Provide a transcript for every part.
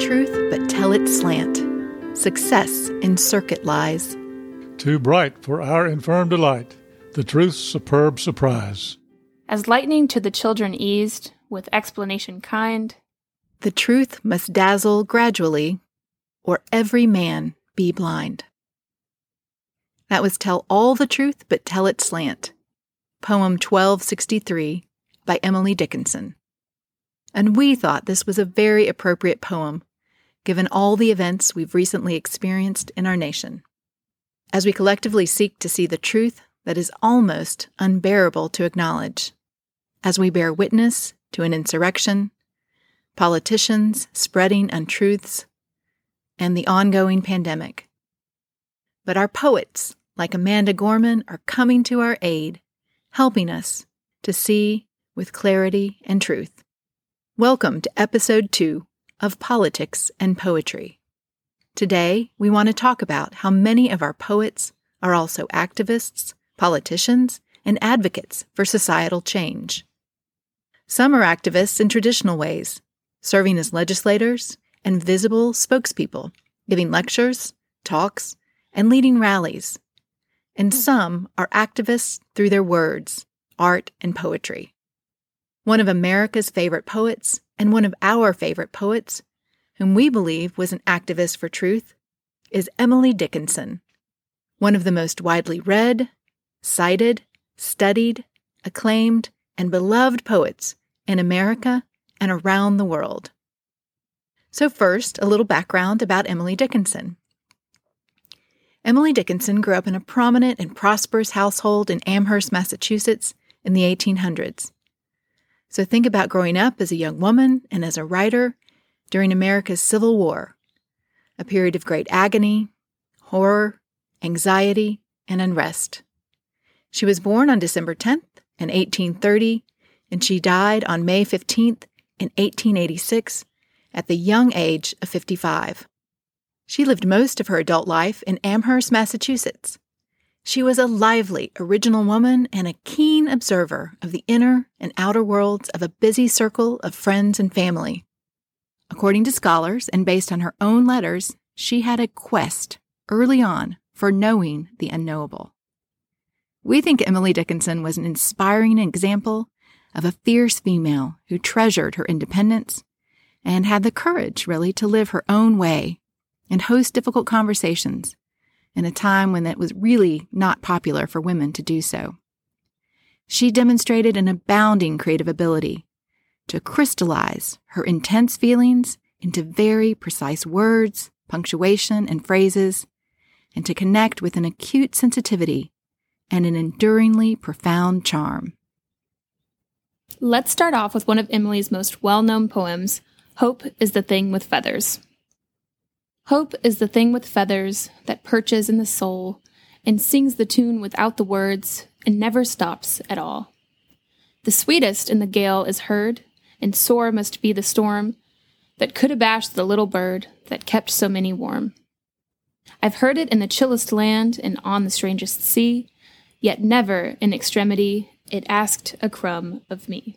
truth, but tell it slant. Success in circuit lies. Too bright for our infirm delight, the truth's superb surprise. As lightning to the children eased, with explanation kind, The truth must dazzle gradually, or every man be blind. That was Tell All the Truth, but Tell It Slant, poem 1263 by Emily Dickinson. And we thought this was a very appropriate poem, given all the events we've recently experienced in our nation. As we collectively seek to see the truth that is almost unbearable to acknowledge, as we bear witness to an insurrection, politicians spreading untruths, and the ongoing pandemic. But our poets, like Amanda Gorman, are coming to our aid, helping us to see with clarity and truth. Welcome to episode two of Politics and Poetry. Today, we want to talk about how many of our poets are also activists, politicians, and advocates for societal change. Some are activists in traditional ways, serving as legislators and visible spokespeople, giving lectures, talks, and leading rallies. And some are activists through their words, art, and poetry. One of America's favorite poets, and one of our favorite poets, whom we believe was an activist for truth, is Emily Dickinson, one of the most widely read, cited, studied, acclaimed, and beloved poets in America and around the world. So, first, a little background about Emily Dickinson. Emily Dickinson grew up in a prominent and prosperous household in Amherst, Massachusetts in the 1800s. So, think about growing up as a young woman and as a writer during America's Civil War, a period of great agony, horror, anxiety, and unrest. She was born on December 10th in 1830, and she died on May 15th in 1886 at the young age of 55. She lived most of her adult life in Amherst, Massachusetts. She was a lively, original woman and a keen observer of the inner and outer worlds of a busy circle of friends and family. According to scholars and based on her own letters, she had a quest early on for knowing the unknowable. We think Emily Dickinson was an inspiring example of a fierce female who treasured her independence and had the courage, really, to live her own way and host difficult conversations in a time when it was really not popular for women to do so. She demonstrated an abounding creative ability to crystallize her intense feelings into very precise words, punctuation, and phrases, and to connect with an acute sensitivity and an enduringly profound charm. let's start off with one of Emily's most well known poems Hope is the Thing with Feathers. Hope is the thing with feathers that perches in the soul and sings the tune without the words and never stops at all. The sweetest in the gale is heard, and sore must be the storm that could abash the little bird that kept so many warm. I've heard it in the chillest land and on the strangest sea, yet never in extremity it asked a crumb of me.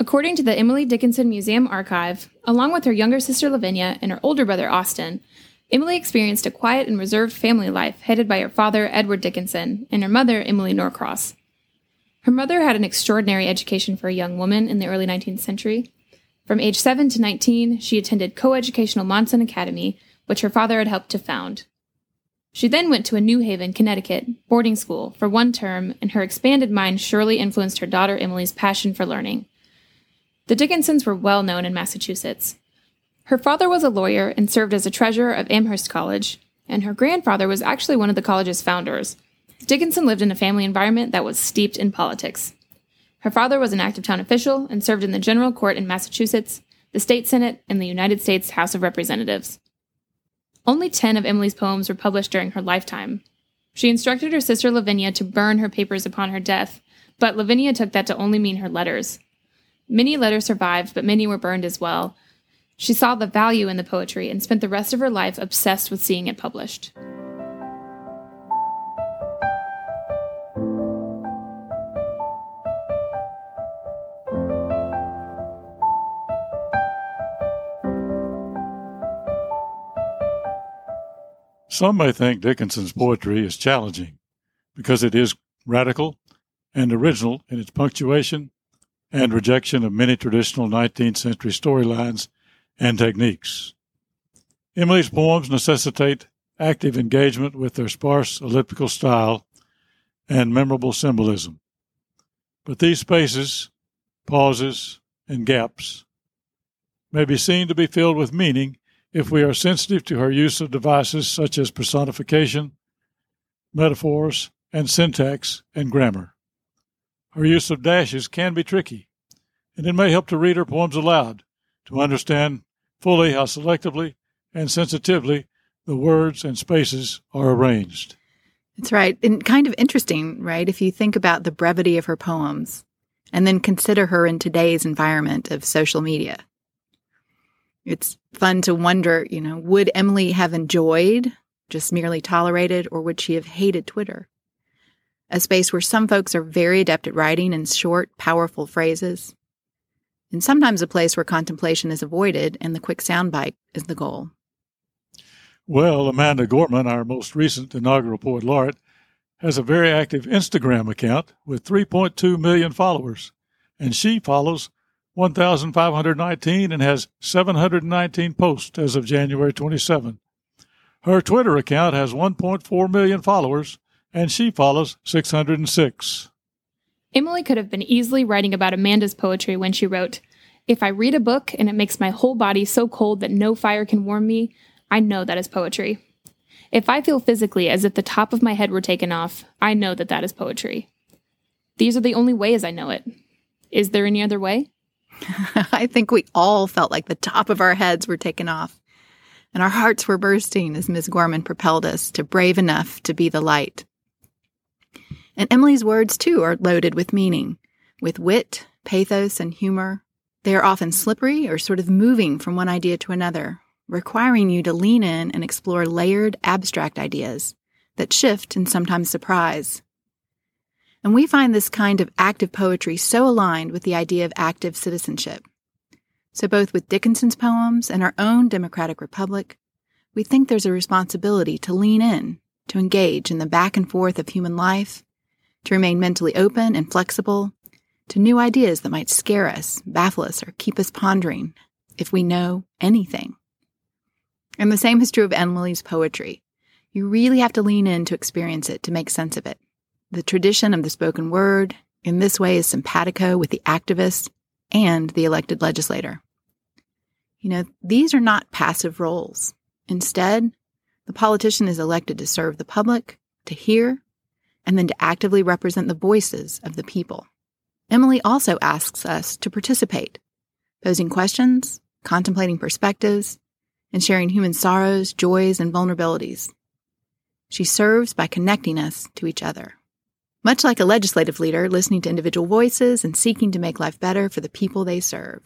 According to the Emily Dickinson Museum Archive, along with her younger sister Lavinia and her older brother Austin, Emily experienced a quiet and reserved family life headed by her father, Edward Dickinson, and her mother, Emily Norcross. Her mother had an extraordinary education for a young woman in the early 19th century. From age 7 to 19, she attended coeducational Monson Academy, which her father had helped to found. She then went to a New Haven, Connecticut, boarding school for one term, and her expanded mind surely influenced her daughter Emily's passion for learning. The Dickinsons were well known in Massachusetts. Her father was a lawyer and served as a treasurer of Amherst College, and her grandfather was actually one of the college's founders. Dickinson lived in a family environment that was steeped in politics. Her father was an active town official and served in the General Court in Massachusetts, the State Senate, and the United States House of Representatives. Only 10 of Emily's poems were published during her lifetime. She instructed her sister Lavinia to burn her papers upon her death, but Lavinia took that to only mean her letters. Many letters survived, but many were burned as well. She saw the value in the poetry and spent the rest of her life obsessed with seeing it published. Some may think Dickinson's poetry is challenging because it is radical and original in its punctuation and rejection of many traditional 19th century storylines and techniques. Emily's poems necessitate active engagement with their sparse elliptical style and memorable symbolism. But these spaces, pauses, and gaps may be seen to be filled with meaning if we are sensitive to her use of devices such as personification, metaphors, and syntax and grammar. Her use of dashes can be tricky, and it may help to read her poems aloud to understand fully how selectively and sensitively the words and spaces are arranged. That's right. And kind of interesting, right? If you think about the brevity of her poems and then consider her in today's environment of social media. It's fun to wonder, you know, would Emily have enjoyed, just merely tolerated, or would she have hated Twitter? A space where some folks are very adept at writing in short, powerful phrases, and sometimes a place where contemplation is avoided and the quick soundbite is the goal. Well, Amanda Gorman, our most recent inaugural poet laureate, has a very active Instagram account with 3.2 million followers, and she follows 1,519 and has 719 posts as of January 27. Her Twitter account has 1.4 million followers, and she follows 606. Emily could have been easily writing about Amanda's poetry when she wrote, If I read a book and it makes my whole body so cold that no fire can warm me, I know that is poetry. If I feel physically as if the top of my head were taken off, I know that that is poetry. These are the only ways I know it. Is there any other way? I think we all felt like the top of our heads were taken off, and our hearts were bursting as Miss Gorman propelled us to brave enough to be the light. And Emily's words, too, are loaded with meaning, with wit, pathos, and humor. They are often slippery or sort of moving from one idea to another, requiring you to lean in and explore layered, abstract ideas that shift and sometimes surprise. And we find this kind of active poetry so aligned with the idea of active citizenship. So, both with Dickinson's poems and our own democratic republic, we think there's a responsibility to lean in, to engage in the back and forth of human life, to remain mentally open and flexible to new ideas that might scare us, baffle us, or keep us pondering if we know anything. And the same is true of Emily's poetry. You really have to lean in to experience it to make sense of it. The tradition of the spoken word in this way is simpatico with the activist and the elected legislator. You know, these are not passive roles. Instead, the politician is elected to serve the public, to hear, and then to actively represent the voices of the people. Emily also asks us to participate, posing questions, contemplating perspectives, and sharing human sorrows, joys, and vulnerabilities. She serves by connecting us to each other. Much like a legislative leader listening to individual voices and seeking to make life better for the people they serve.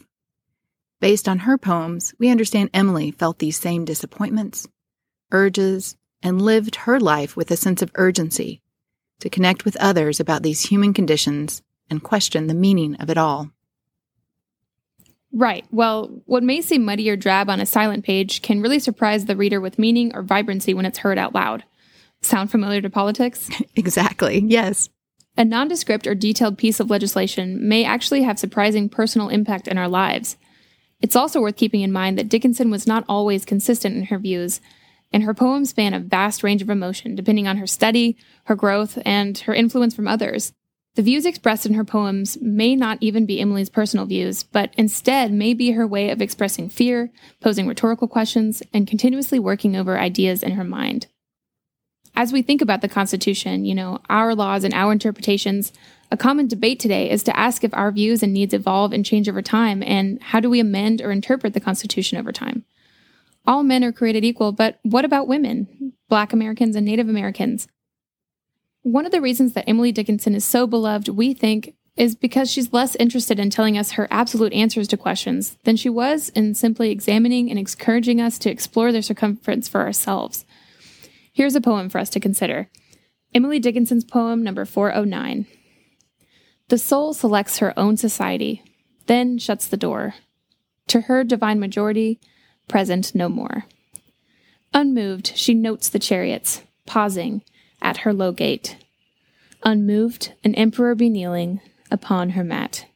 Based on her poems, we understand Emily felt these same disappointments, urges, and lived her life with a sense of urgency to connect with others about these human conditions and question the meaning of it all. Right. Well, what may seem muddy or drab on a silent page can really surprise the reader with meaning or vibrancy when it's heard out loud. Sound familiar to politics? exactly, yes. A nondescript or detailed piece of legislation may actually have surprising personal impact in our lives. It's also worth keeping in mind that Dickinson was not always consistent in her views, and her poems span a vast range of emotion depending on her study, her growth, and her influence from others. The views expressed in her poems may not even be Emily's personal views, but instead may be her way of expressing fear, posing rhetorical questions, and continuously working over ideas in her mind. As we think about the Constitution, you know, our laws and our interpretations, a common debate today is to ask if our views and needs evolve and change over time, and how do we amend or interpret the Constitution over time? All men are created equal, but what about women, Black Americans, and Native Americans? One of the reasons that Emily Dickinson is so beloved, we think, is because she's less interested in telling us her absolute answers to questions than she was in simply examining and encouraging us to explore their circumference for ourselves. Here's a poem for us to consider Emily Dickinson's poem number 409. The soul selects her own society, then shuts the door. To her divine majority, present no more. Unmoved, she notes the chariots, pausing at her low gate. Unmoved, an emperor be kneeling upon her mat.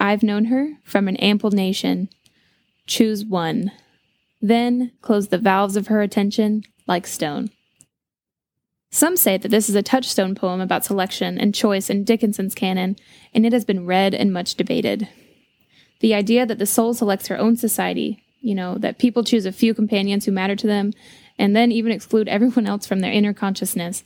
I've known her from an ample nation. Choose one. Then close the valves of her attention like stone. Some say that this is a touchstone poem about selection and choice in Dickinson's canon, and it has been read and much debated. The idea that the soul selects her own society, you know, that people choose a few companions who matter to them, and then even exclude everyone else from their inner consciousness.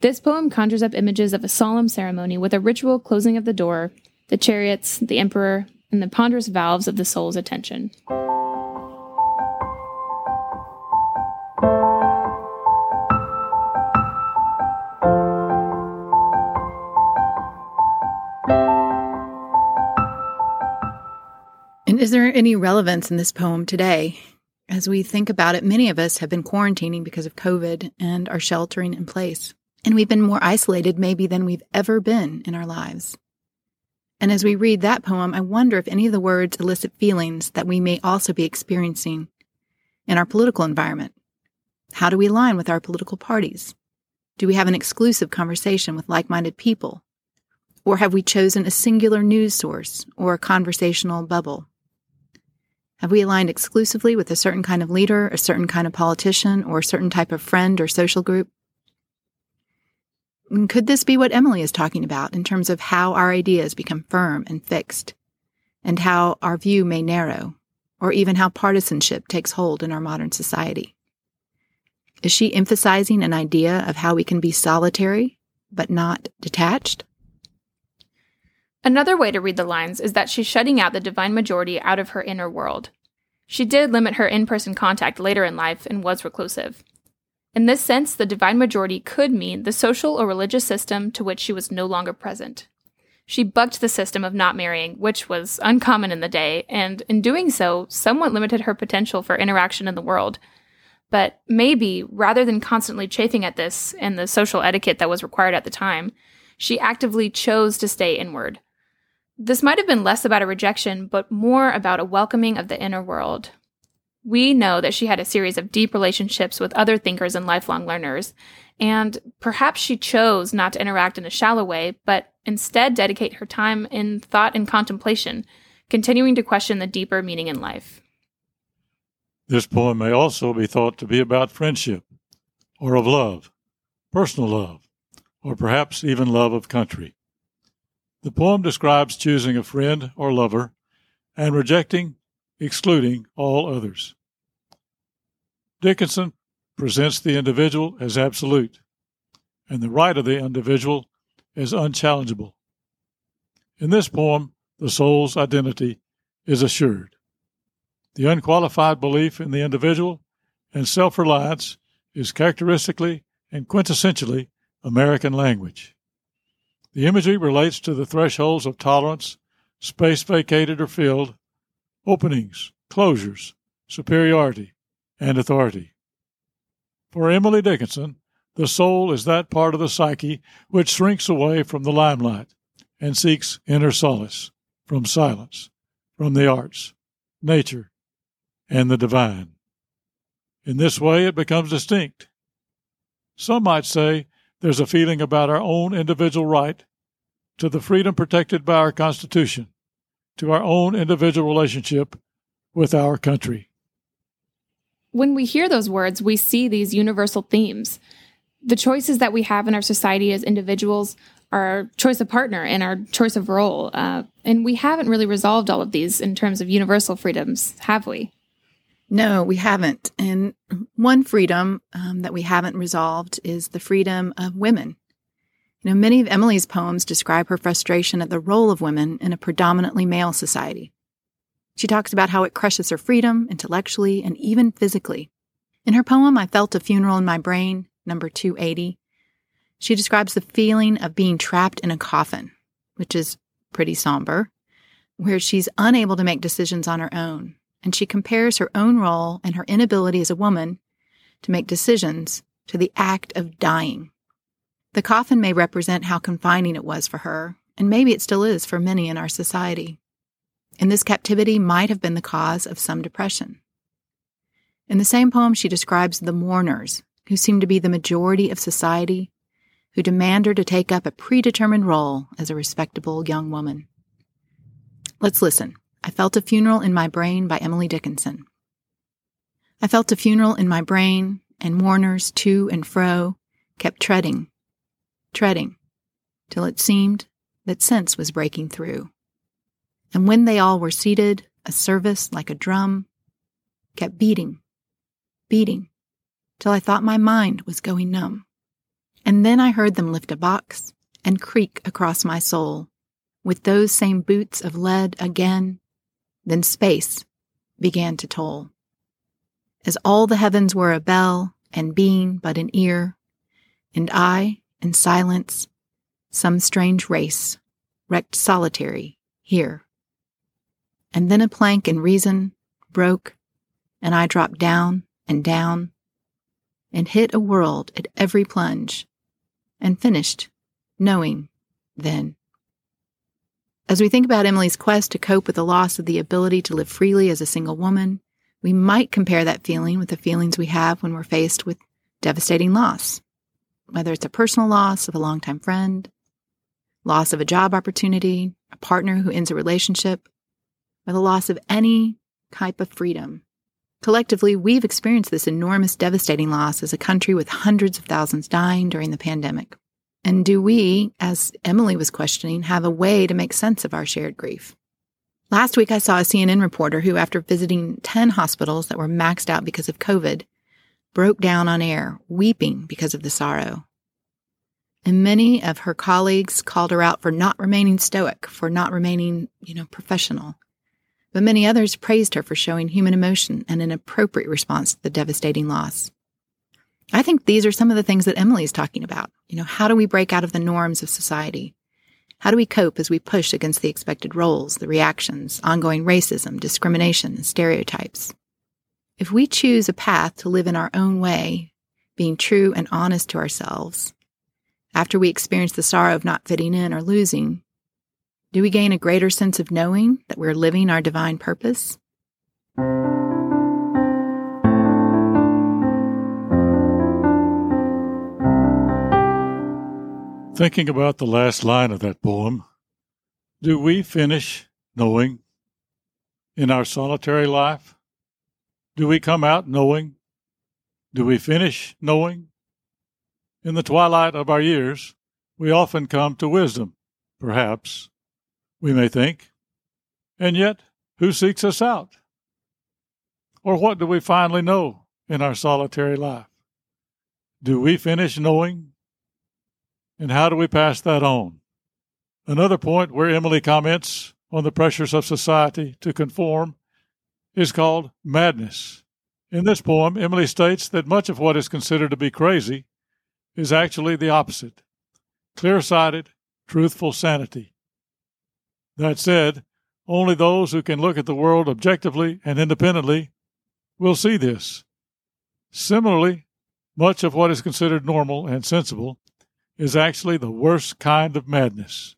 This poem conjures up images of a solemn ceremony with a ritual closing of the door, the chariots, the emperor, and the ponderous valves of the soul's attention. Is there any relevance in this poem today? As we think about it, many of us have been quarantining because of COVID and are sheltering in place. And we've been more isolated maybe than we've ever been in our lives. And as we read that poem, I wonder if any of the words elicit feelings that we may also be experiencing in our political environment. How do we align with our political parties? Do we have an exclusive conversation with like minded people? Or have we chosen a singular news source or a conversational bubble? Have we aligned exclusively with a certain kind of leader, a certain kind of politician, or a certain type of friend or social group? Could this be what Emily is talking about in terms of how our ideas become firm and fixed, and how our view may narrow, or even how partisanship takes hold in our modern society? Is she emphasizing an idea of how we can be solitary but not detached? Another way to read the lines is that she's shutting out the divine majority out of her inner world. She did limit her in person contact later in life and was reclusive. In this sense, the divine majority could mean the social or religious system to which she was no longer present. She bucked the system of not marrying, which was uncommon in the day, and in doing so, somewhat limited her potential for interaction in the world. But maybe, rather than constantly chafing at this and the social etiquette that was required at the time, she actively chose to stay inward. This might have been less about a rejection, but more about a welcoming of the inner world, we know that she had a series of deep relationships with other thinkers and lifelong learners, and perhaps she chose not to interact in a shallow way, but instead dedicate her time in thought and contemplation, continuing to question the deeper meaning in life. This poem may also be thought to be about friendship, or of love, personal love, or perhaps even love of country. The poem describes choosing a friend or lover and rejecting, excluding all others. Dickinson presents the individual as absolute and the right of the individual as unchallengeable. In this poem, the soul's identity is assured. The unqualified belief in the individual and self reliance is characteristically and quintessentially American language. The imagery relates to the thresholds of tolerance, space vacated or filled, openings, closures, superiority, and authority. For Emily Dickinson, the soul is that part of the psyche which shrinks away from the limelight and seeks inner solace from silence, from the arts, nature, and the divine. In this way, it becomes distinct. Some might say there's a feeling about our own individual right to the freedom protected by our Constitution, to our own individual relationship with our country when we hear those words, we see these universal themes. The choices that we have in our society as individuals, our choice of partner, and our choice of role. Uh, and we haven't really resolved all of these in terms of universal freedoms, have we? No, we haven't. And one freedom um, that we haven't resolved is the freedom of women. You know, many of Emily's poems describe her frustration at the role of women in a predominantly male society. She talks about how it crushes her freedom intellectually and even physically. In her poem, I Felt a Funeral in My Brain, number 280, she describes the feeling of being trapped in a coffin, which is pretty somber, where she's unable to make decisions on her own. And she compares her own role and her inability as a woman to make decisions to the act of dying. The coffin may represent how confining it was for her, and maybe it still is for many in our society and this captivity might have been the cause of some depression. In the same poem, she describes the mourners, who seem to be the majority of society, who demand her to take up a predetermined role as a respectable young woman. Let's listen. I Felt a Funeral in My Brain by Emily Dickinson. I felt a funeral in my brain, and mourners to and fro kept treading, treading, till it seemed that sense was breaking through. And when they all were seated, a service like a drum kept beating, beating, till I thought my mind was going numb. And then I heard them lift a box and creak across my soul with those same boots of lead again. Then space began to toll. As all the heavens were a bell and being but an ear, and I, in silence, some strange race, wrecked solitary here. And then a plank in reason broke, and I dropped down and down, and hit a world at every plunge, and finished, knowing then. As we think about Emily's quest to cope with the loss of the ability to live freely as a single woman, we might compare that feeling with the feelings we have when we're faced with devastating loss, whether it's a personal loss of a longtime friend, loss of a job opportunity, a partner who ends a relationship, or the loss of any type of freedom. Collectively, we've experienced this enormous, devastating loss as a country with hundreds of thousands dying during the pandemic. And do we, as Emily was questioning, have a way to make sense of our shared grief? Last week, I saw a CNN reporter who, after visiting 10 hospitals that were maxed out because of COVID, broke down on air, weeping because of the sorrow. And many of her colleagues called her out for not remaining stoic, for not remaining, you know, professional. But many others praised her for showing human emotion and an appropriate response to the devastating loss. I think these are some of the things that Emily is talking about. You know, how do we break out of the norms of society? How do we cope as we push against the expected roles, the reactions, ongoing racism, discrimination, stereotypes? If we choose a path to live in our own way, being true and honest to ourselves, after we experience the sorrow of not fitting in or losing, do we gain a greater sense of knowing that we're living our divine purpose? Thinking about the last line of that poem, do we finish knowing in our solitary life? Do we come out knowing? Do we finish knowing? In the twilight of our years, we often come to wisdom, perhaps, we may think. And yet, who seeks us out? Or what do we finally know in our solitary life? Do we finish knowing and how do we pass that on? Another point where Emily comments on the pressures of society to conform is called madness. In this poem, Emily states that much of what is considered to be crazy is actually the opposite clear sighted, truthful sanity. That said, only those who can look at the world objectively and independently will see this. Similarly, much of what is considered normal and sensible is actually the worst kind of madness.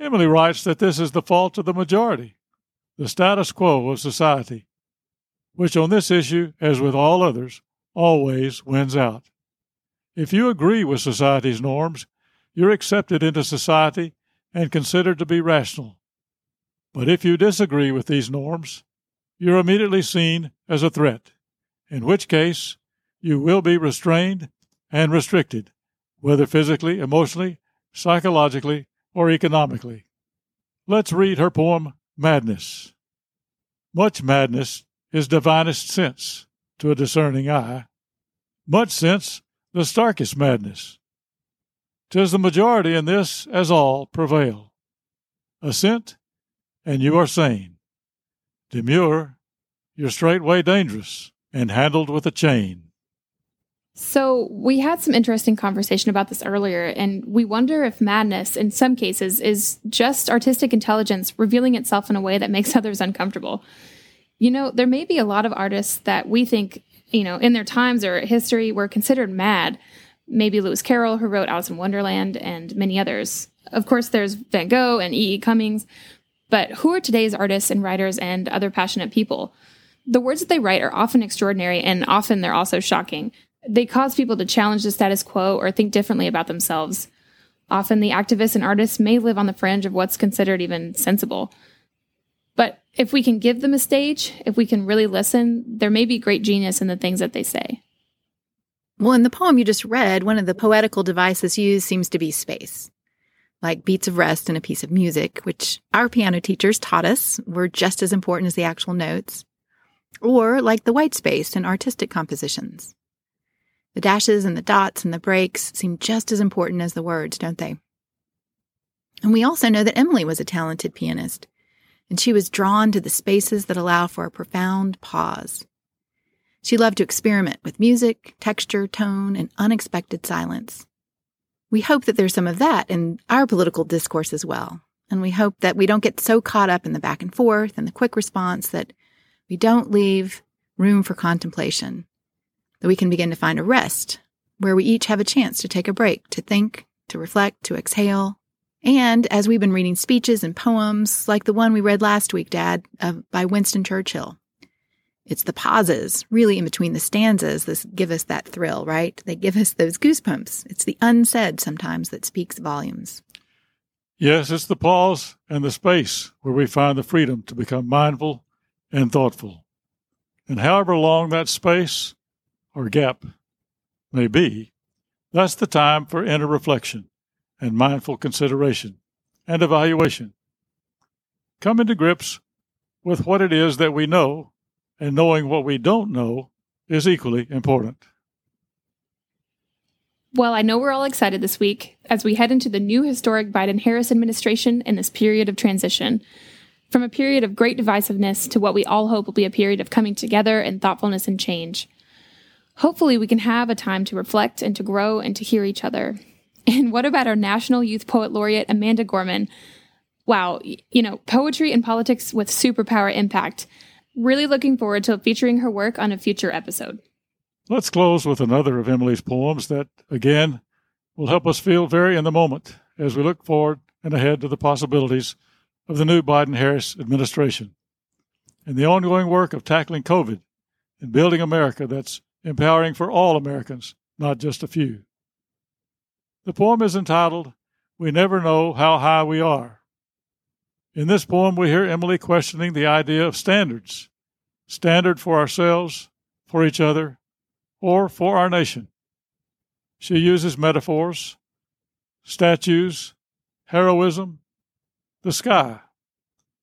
Emily writes that this is the fault of the majority, the status quo of society, which on this issue, as with all others, always wins out. If you agree with society's norms, you're accepted into society and considered to be rational. But if you disagree with these norms, you're immediately seen as a threat, in which case you will be restrained and restricted whether physically, emotionally, psychologically, or economically. Let's read her poem, Madness. Much madness is divinest sense to a discerning eye. Much sense, the starkest madness. Tis the majority in this, as all, prevail. Assent, and you are sane. Demur, you're straightway dangerous, and handled with a chain. So, we had some interesting conversation about this earlier, and we wonder if madness, in some cases, is just artistic intelligence revealing itself in a way that makes others uncomfortable. You know, there may be a lot of artists that we think, you know, in their times or history were considered mad. Maybe Lewis Carroll, who wrote Alice in Wonderland, and many others. Of course, there's Van Gogh and E. E. Cummings, but who are today's artists and writers and other passionate people? The words that they write are often extraordinary and often they're also shocking. They cause people to challenge the status quo or think differently about themselves. Often the activists and artists may live on the fringe of what's considered even sensible. But if we can give them a stage, if we can really listen, there may be great genius in the things that they say. Well, in the poem you just read, one of the poetical devices used seems to be space, like beats of rest in a piece of music, which our piano teachers taught us were just as important as the actual notes, or like the white space in artistic compositions. The dashes and the dots and the breaks seem just as important as the words, don't they? And we also know that Emily was a talented pianist, and she was drawn to the spaces that allow for a profound pause. She loved to experiment with music, texture, tone, and unexpected silence. We hope that there's some of that in our political discourse as well. And we hope that we don't get so caught up in the back and forth and the quick response that we don't leave room for contemplation, that we can begin to find a rest where we each have a chance to take a break, to think, to reflect, to exhale. And as we've been reading speeches and poems like the one we read last week, Dad, uh, by Winston Churchill, it's the pauses, really in between the stanzas, that give us that thrill, right? They give us those goosebumps. It's the unsaid sometimes that speaks volumes. Yes, it's the pause and the space where we find the freedom to become mindful and thoughtful. And however long that space or gap may be, that's the time for inner reflection and mindful consideration and evaluation. Come into grips with what it is that we know and knowing what we don't know is equally important. Well, I know we're all excited this week as we head into the new historic Biden Harris administration in this period of transition. From a period of great divisiveness to what we all hope will be a period of coming together and thoughtfulness and change. Hopefully, we can have a time to reflect and to grow and to hear each other. And what about our National Youth Poet Laureate, Amanda Gorman? Wow, you know, poetry and politics with superpower impact. Really looking forward to featuring her work on a future episode. Let's close with another of Emily's poems that, again, will help us feel very in the moment as we look forward and ahead to the possibilities of the new Biden Harris administration and the ongoing work of tackling COVID and building America that's empowering for all Americans, not just a few. The poem is entitled, We Never Know How High We Are. In this poem, we hear Emily questioning the idea of standards standard for ourselves, for each other, or for our nation. She uses metaphors, statues, heroism, the sky,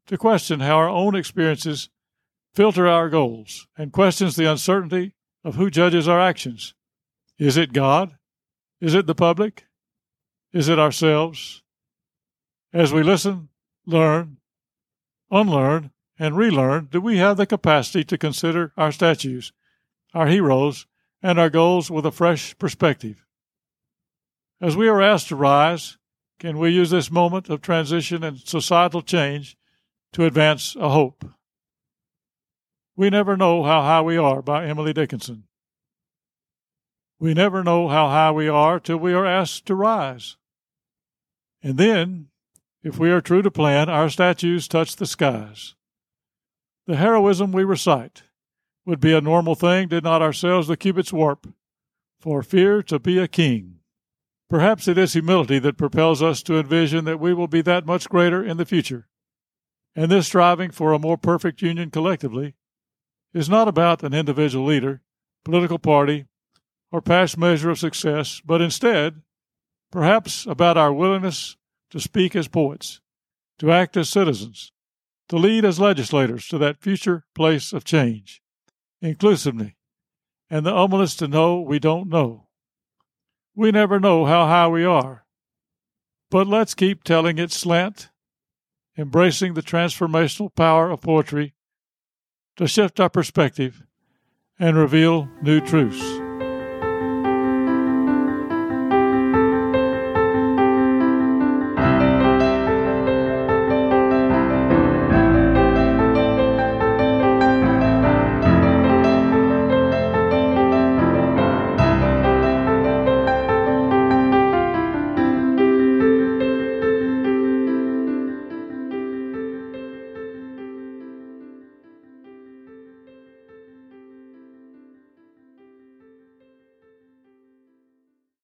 to question how our own experiences filter our goals and questions the uncertainty of who judges our actions. Is it God? Is it the public? Is it ourselves? As we listen, learn, unlearn, and relearn, do we have the capacity to consider our statues, our heroes, and our goals with a fresh perspective? As we are asked to rise, can we use this moment of transition and societal change to advance a hope? We Never Know How High We Are by Emily Dickinson. We never know how high we are till we are asked to rise. And then if we are true to plan, our statues touch the skies. The heroism we recite would be a normal thing did not ourselves the cubits warp, for fear to be a king. Perhaps it is humility that propels us to envision that we will be that much greater in the future. And this striving for a more perfect union collectively is not about an individual leader, political party, or past measure of success, but instead, perhaps about our willingness to speak as poets, to act as citizens, to lead as legislators to that future place of change, inclusively, and the humbleness to know we don't know. We never know how high we are, but let's keep telling it slant, embracing the transformational power of poetry to shift our perspective and reveal new truths.